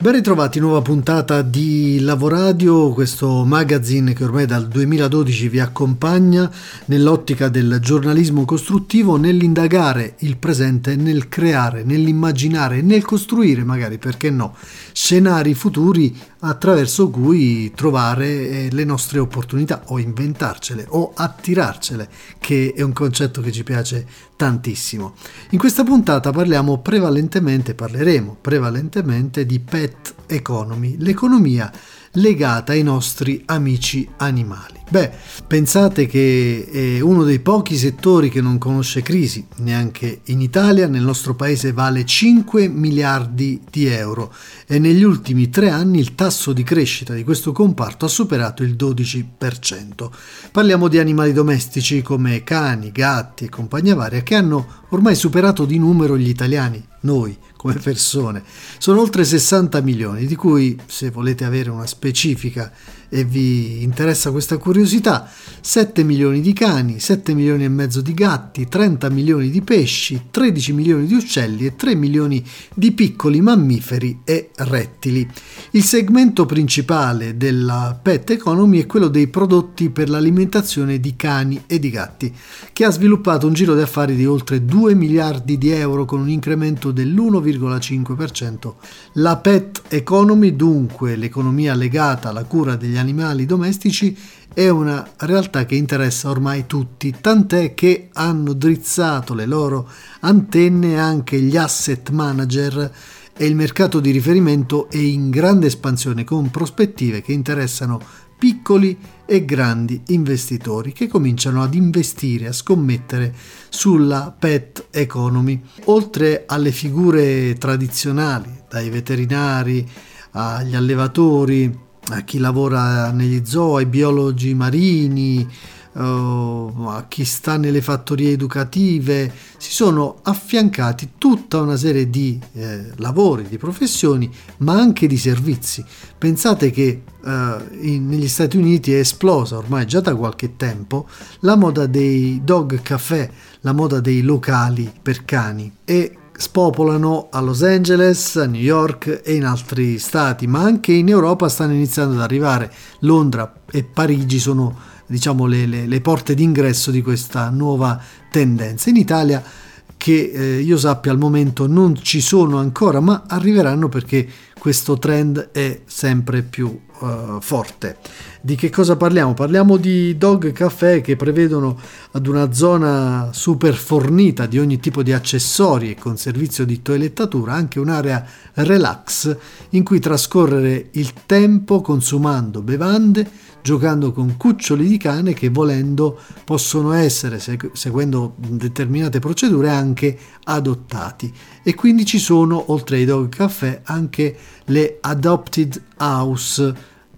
Ben ritrovati, nuova puntata di Lavoradio, questo magazine che ormai dal 2012 vi accompagna nell'ottica del giornalismo costruttivo, nell'indagare il presente, nel creare, nell'immaginare, nel costruire magari, perché no, scenari futuri attraverso cui trovare eh, le nostre opportunità o inventarcele o attirarcele, che è un concetto che ci piace tantissimo. In questa puntata parliamo prevalentemente, parleremo prevalentemente di pet economy, l'economia legata ai nostri amici animali. Beh, pensate che è uno dei pochi settori che non conosce crisi, neanche in Italia, nel nostro paese vale 5 miliardi di euro e negli ultimi tre anni il tasso di crescita di questo comparto ha superato il 12%. Parliamo di animali domestici come cani, gatti e compagnia varia che hanno ormai superato di numero gli italiani, noi come persone. Sono oltre 60 milioni, di cui, se volete avere una specifica e vi interessa questa curiosità, 7 milioni di cani, 7 milioni e mezzo di gatti, 30 milioni di pesci, 13 milioni di uccelli e 3 milioni di piccoli mammiferi e rettili. Il segmento principale della pet economy è quello dei prodotti per l'alimentazione di cani e di gatti, che ha sviluppato un giro di affari di oltre 2 miliardi di euro con un incremento dell'1,5%. La pet economy, dunque l'economia legata alla cura degli animali domestici è una realtà che interessa ormai tutti, tant'è che hanno drizzato le loro antenne anche gli asset manager e il mercato di riferimento è in grande espansione con prospettive che interessano piccoli e grandi investitori che cominciano ad investire, a scommettere sulla pet economy. Oltre alle figure tradizionali, dai veterinari agli allevatori, a chi lavora negli zoo, ai biologi marini, uh, a chi sta nelle fattorie educative, si sono affiancati tutta una serie di eh, lavori, di professioni, ma anche di servizi. Pensate che uh, in, negli Stati Uniti è esplosa ormai già da qualche tempo la moda dei dog caffè, la moda dei locali per cani e spopolano a Los Angeles, a New York e in altri stati, ma anche in Europa stanno iniziando ad arrivare. Londra e Parigi sono diciamo, le, le, le porte d'ingresso di questa nuova tendenza. In Italia che eh, io sappia al momento non ci sono ancora, ma arriveranno perché questo trend è sempre più uh, forte. Di che cosa parliamo? Parliamo di dog caffè che prevedono ad una zona super fornita di ogni tipo di accessori e con servizio di toilettatura anche un'area relax in cui trascorrere il tempo consumando bevande, giocando con cuccioli di cane che volendo possono essere, seguendo determinate procedure, anche adottati. E quindi ci sono, oltre ai dog caffè, anche le adopted house,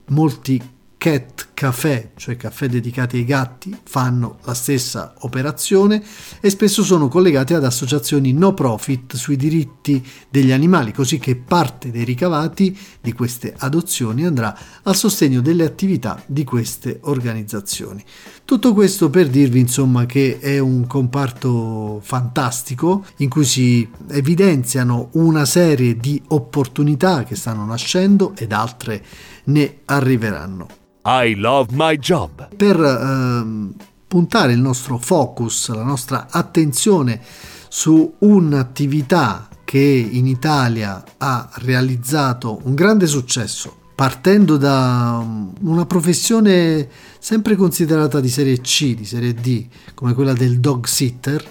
molti cat caffè, cioè caffè dedicati ai gatti, fanno la stessa operazione e spesso sono collegati ad associazioni no profit sui diritti degli animali, così che parte dei ricavati di queste adozioni andrà al sostegno delle attività di queste organizzazioni. Tutto questo per dirvi insomma che è un comparto fantastico in cui si evidenziano una serie di opportunità che stanno nascendo ed altre ne arriveranno. I love my job. Per ehm, puntare il nostro focus, la nostra attenzione su un'attività che in Italia ha realizzato un grande successo, partendo da una professione sempre considerata di serie C, di serie D, come quella del dog sitter,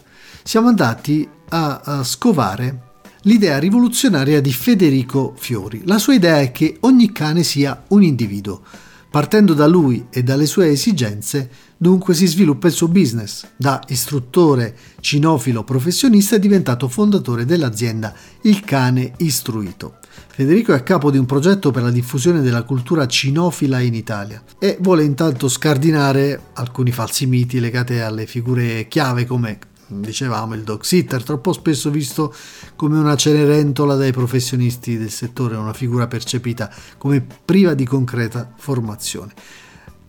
siamo andati a, a scovare l'idea rivoluzionaria di Federico Fiori. La sua idea è che ogni cane sia un individuo Partendo da lui e dalle sue esigenze, dunque si sviluppa il suo business. Da istruttore cinofilo professionista è diventato fondatore dell'azienda Il Cane Istruito. Federico è a capo di un progetto per la diffusione della cultura cinofila in Italia e vuole intanto scardinare alcuni falsi miti legati alle figure chiave come dicevamo il dog sitter, troppo spesso visto come una cenerentola dai professionisti del settore, una figura percepita come priva di concreta formazione.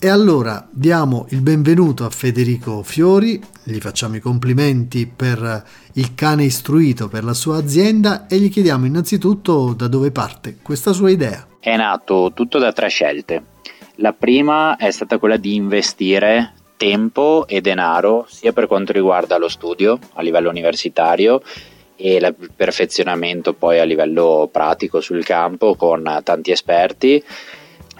E allora diamo il benvenuto a Federico Fiori, gli facciamo i complimenti per il cane istruito per la sua azienda e gli chiediamo innanzitutto da dove parte questa sua idea. È nato tutto da tre scelte. La prima è stata quella di investire tempo e denaro sia per quanto riguarda lo studio a livello universitario e il perfezionamento poi a livello pratico sul campo con tanti esperti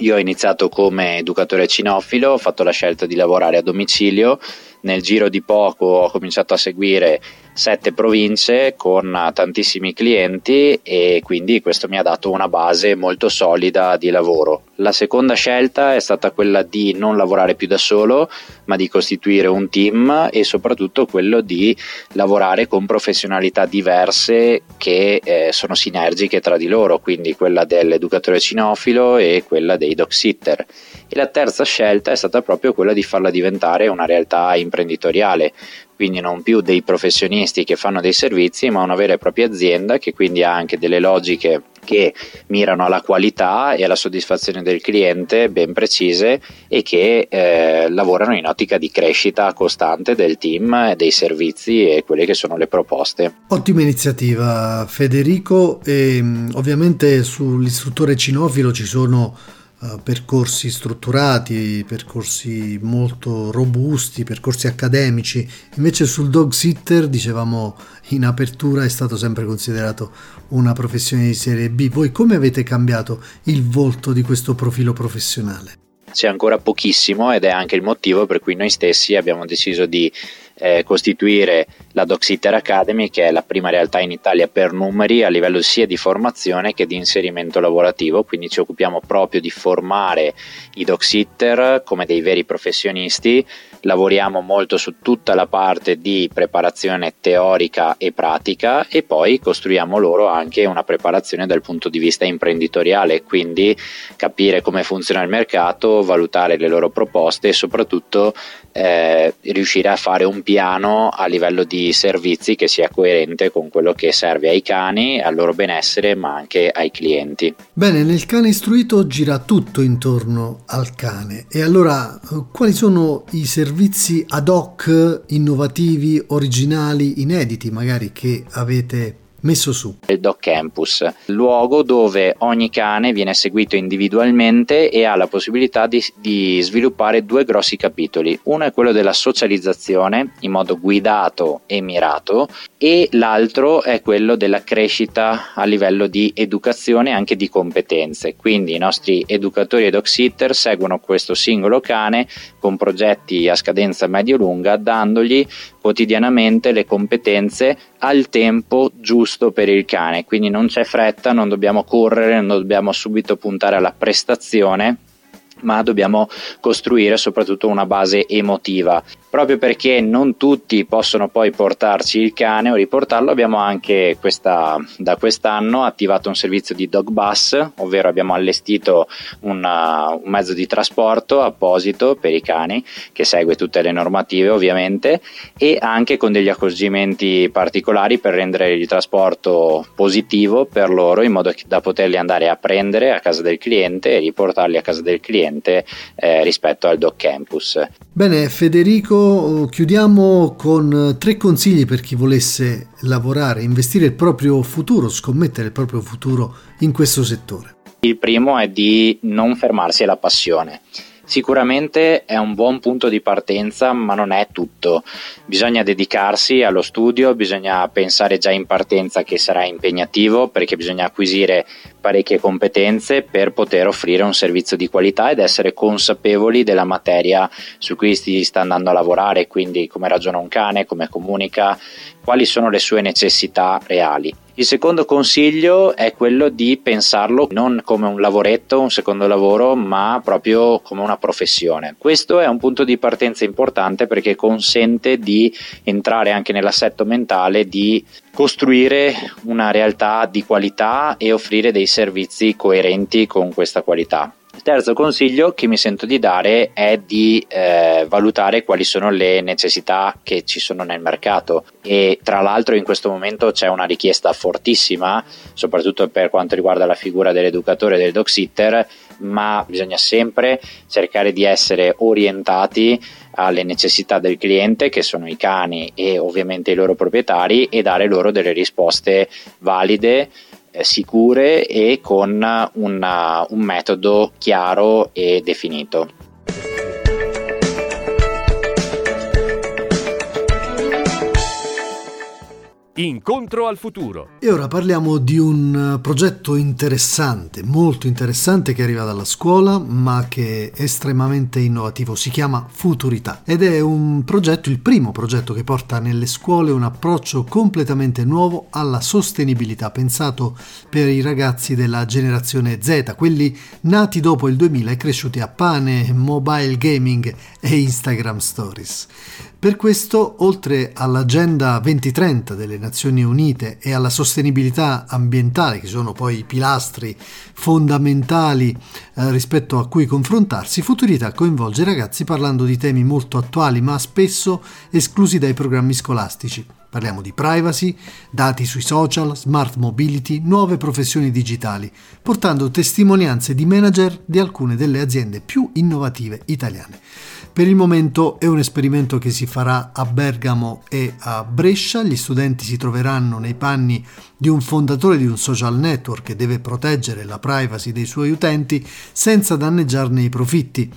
io ho iniziato come educatore cinofilo, ho fatto la scelta di lavorare a domicilio, nel giro di poco ho cominciato a seguire sette province con tantissimi clienti e quindi questo mi ha dato una base molto solida di lavoro. La seconda scelta è stata quella di non lavorare più da solo, ma di costituire un team e soprattutto quello di lavorare con professionalità diverse che eh, sono sinergiche tra di loro, quindi quella dell'educatore cinofilo e quella dei dog sitter. E la terza scelta è stata proprio quella di farla diventare una realtà imprenditoriale, quindi non più dei professionisti che fanno dei servizi, ma una vera e propria azienda che quindi ha anche delle logiche che mirano alla qualità e alla soddisfazione del cliente ben precise e che eh, lavorano in ottica di crescita costante del team, dei servizi e quelle che sono le proposte. Ottima iniziativa Federico e ovviamente sull'istruttore cinofilo ci sono percorsi strutturati, percorsi molto robusti, percorsi accademici. Invece sul dog sitter, dicevamo in apertura, è stato sempre considerato una professione di serie B. Voi come avete cambiato il volto di questo profilo professionale? C'è ancora pochissimo ed è anche il motivo per cui noi stessi abbiamo deciso di eh, costituire la Doxitter Academy, che è la prima realtà in Italia per numeri a livello sia di formazione che di inserimento lavorativo, quindi ci occupiamo proprio di formare i Doxitter come dei veri professionisti, lavoriamo molto su tutta la parte di preparazione teorica e pratica e poi costruiamo loro anche una preparazione dal punto di vista imprenditoriale, quindi capire come funziona il mercato, valutare le loro proposte e soprattutto eh, riuscire a fare un a livello di servizi che sia coerente con quello che serve ai cani, al loro benessere, ma anche ai clienti. Bene, nel cane istruito gira tutto intorno al cane. E allora quali sono i servizi ad hoc innovativi, originali, inediti magari che avete messo su. Il Dog Campus, luogo dove ogni cane viene seguito individualmente e ha la possibilità di, di, sviluppare due grossi capitoli. Uno è quello della socializzazione in modo guidato e mirato e l'altro è quello della crescita a livello di educazione e anche di competenze. Quindi i nostri educatori e dog sitter seguono questo singolo cane con progetti a scadenza medio-lunga dandogli quotidianamente le competenze al tempo giusto per il cane, quindi non c'è fretta, non dobbiamo correre, non dobbiamo subito puntare alla prestazione, ma dobbiamo costruire soprattutto una base emotiva. Proprio perché non tutti possono poi portarci il cane o riportarlo, abbiamo anche questa, da quest'anno attivato un servizio di dog bus, ovvero abbiamo allestito una, un mezzo di trasporto apposito per i cani che segue tutte le normative ovviamente e anche con degli accorgimenti particolari per rendere il trasporto positivo per loro in modo da poterli andare a prendere a casa del cliente e riportarli a casa del cliente eh, rispetto al dog campus. Bene Federico chiudiamo con tre consigli per chi volesse lavorare, investire il proprio futuro, scommettere il proprio futuro in questo settore. Il primo è di non fermarsi alla passione. Sicuramente è un buon punto di partenza, ma non è tutto. Bisogna dedicarsi allo studio, bisogna pensare già in partenza che sarà impegnativo perché bisogna acquisire parecchie competenze per poter offrire un servizio di qualità ed essere consapevoli della materia su cui si sta andando a lavorare, quindi come ragiona un cane, come comunica, quali sono le sue necessità reali. Il secondo consiglio è quello di pensarlo non come un lavoretto, un secondo lavoro, ma proprio come una professione. Questo è un punto di partenza importante perché consente di entrare anche nell'assetto mentale di costruire una realtà di qualità e offrire dei servizi coerenti con questa qualità. Terzo consiglio che mi sento di dare è di eh, valutare quali sono le necessità che ci sono nel mercato. E tra l'altro in questo momento c'è una richiesta fortissima, soprattutto per quanto riguarda la figura dell'educatore e del dog sitter, ma bisogna sempre cercare di essere orientati alle necessità del cliente che sono i cani e ovviamente i loro proprietari e dare loro delle risposte valide sicure e con una, un metodo chiaro e definito. Incontro al futuro. E ora parliamo di un eh, progetto interessante, molto interessante che arriva dalla scuola, ma che è estremamente innovativo. Si chiama Futurità ed è un progetto, il primo progetto che porta nelle scuole un approccio completamente nuovo alla sostenibilità, pensato per i ragazzi della generazione Z, quelli nati dopo il 2000 e cresciuti a pane, mobile gaming e Instagram stories. Per questo, oltre all'Agenda 2030 delle Nazioni Unite e alla sostenibilità ambientale, che sono poi i pilastri fondamentali eh, rispetto a cui confrontarsi, Futurità coinvolge i ragazzi parlando di temi molto attuali ma spesso esclusi dai programmi scolastici. Parliamo di privacy, dati sui social, smart mobility, nuove professioni digitali, portando testimonianze di manager di alcune delle aziende più innovative italiane. Per il momento è un esperimento che si farà a Bergamo e a Brescia. Gli studenti si troveranno nei panni di un fondatore di un social network che deve proteggere la privacy dei suoi utenti senza danneggiarne i profitti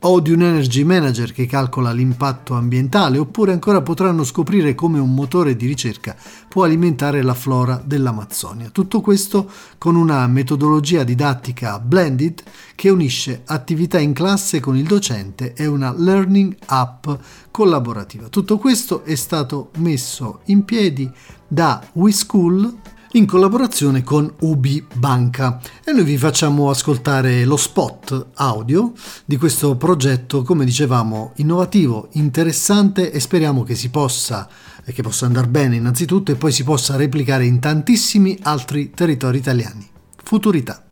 o di un energy manager che calcola l'impatto ambientale, oppure ancora potranno scoprire come un motore di ricerca può alimentare la flora dell'Amazzonia. Tutto questo con una metodologia didattica blended che unisce attività in classe con il docente e una learning app collaborativa. Tutto questo è stato messo in piedi da WeSchool in collaborazione con Ubi Banca e noi vi facciamo ascoltare lo spot audio di questo progetto, come dicevamo, innovativo, interessante e speriamo che si possa che possa andare bene innanzitutto e poi si possa replicare in tantissimi altri territori italiani. Futurità.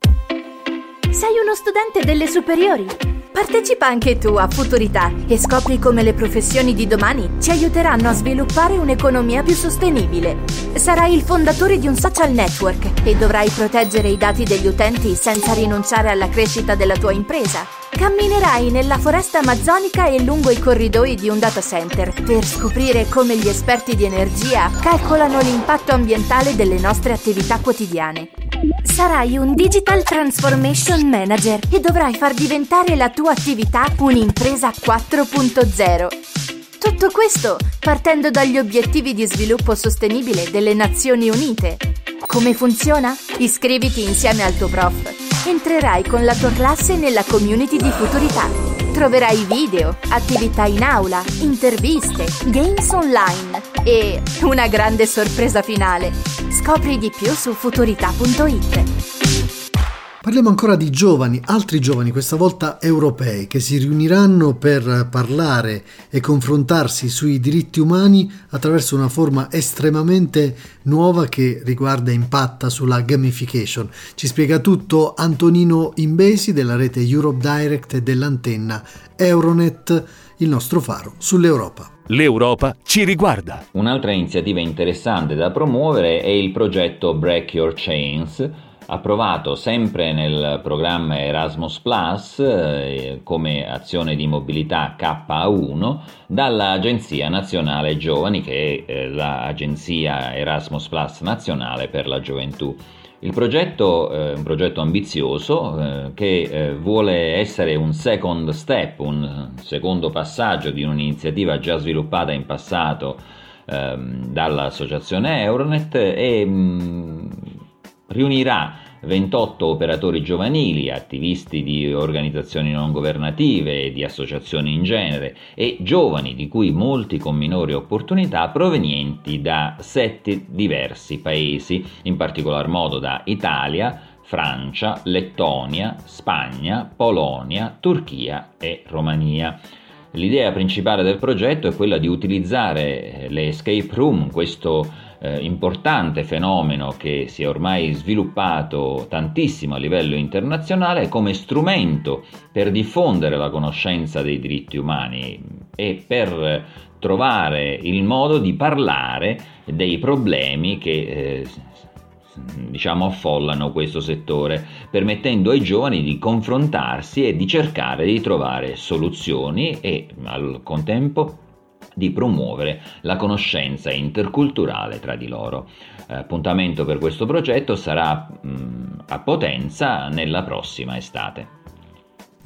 Sei uno studente delle superiori? Partecipa anche tu a Futurità e scopri come le professioni di domani ci aiuteranno a sviluppare un'economia più sostenibile. Sarai il fondatore di un social network e dovrai proteggere i dati degli utenti senza rinunciare alla crescita della tua impresa. Camminerai nella foresta amazzonica e lungo i corridoi di un data center per scoprire come gli esperti di energia calcolano l'impatto ambientale delle nostre attività quotidiane. Sarai un Digital Transformation Manager e dovrai far diventare la tua attività un'impresa 4.0. Tutto questo partendo dagli obiettivi di sviluppo sostenibile delle Nazioni Unite. Come funziona? Iscriviti insieme al tuo prof entrerai con la tua classe nella community di Futurità. Troverai video, attività in aula, interviste, games online e una grande sorpresa finale. Scopri di più su futurità.it. Parliamo ancora di giovani, altri giovani, questa volta europei, che si riuniranno per parlare e confrontarsi sui diritti umani attraverso una forma estremamente nuova che riguarda e impatta sulla gamification. Ci spiega tutto Antonino Imbesi della rete Europe Direct e dell'antenna Euronet, il nostro faro sull'Europa. L'Europa ci riguarda. Un'altra iniziativa interessante da promuovere è il progetto Break Your Chains approvato sempre nel programma Erasmus Plus eh, come azione di mobilità KA1 dall'Agenzia Nazionale Giovani che è eh, l'Agenzia Erasmus Plus nazionale per la gioventù. Il progetto è un progetto ambizioso eh, che eh, vuole essere un second step, un secondo passaggio di un'iniziativa già sviluppata in passato ehm, dall'associazione Euronet e mm, riunirà 28 operatori giovanili, attivisti di organizzazioni non governative e di associazioni in genere e giovani di cui molti con minori opportunità provenienti da sette diversi paesi, in particolar modo da Italia, Francia, Lettonia, Spagna, Polonia, Turchia e Romania. L'idea principale del progetto è quella di utilizzare le escape room, questo eh, importante fenomeno che si è ormai sviluppato tantissimo a livello internazionale come strumento per diffondere la conoscenza dei diritti umani e per trovare il modo di parlare dei problemi che eh, diciamo affollano questo settore, permettendo ai giovani di confrontarsi e di cercare di trovare soluzioni e al contempo di promuovere la conoscenza interculturale tra di loro. Appuntamento per questo progetto sarà mh, a Potenza nella prossima estate.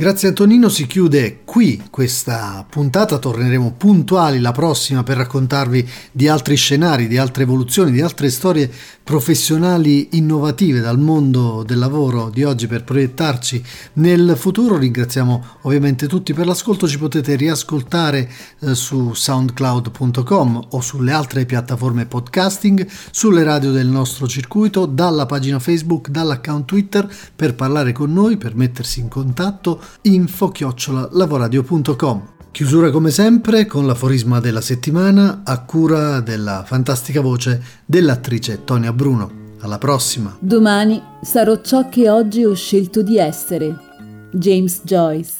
Grazie Antonino, si chiude qui questa puntata, torneremo puntuali la prossima per raccontarvi di altri scenari, di altre evoluzioni, di altre storie professionali innovative dal mondo del lavoro di oggi per proiettarci nel futuro. Ringraziamo ovviamente tutti per l'ascolto, ci potete riascoltare eh, su soundcloud.com o sulle altre piattaforme podcasting, sulle radio del nostro circuito, dalla pagina Facebook, dall'account Twitter per parlare con noi, per mettersi in contatto info-lavoradio.com. Chiusura come sempre con l'aforisma della settimana a cura della fantastica voce dell'attrice Tonia Bruno. Alla prossima! Domani sarò ciò che oggi ho scelto di essere. James Joyce.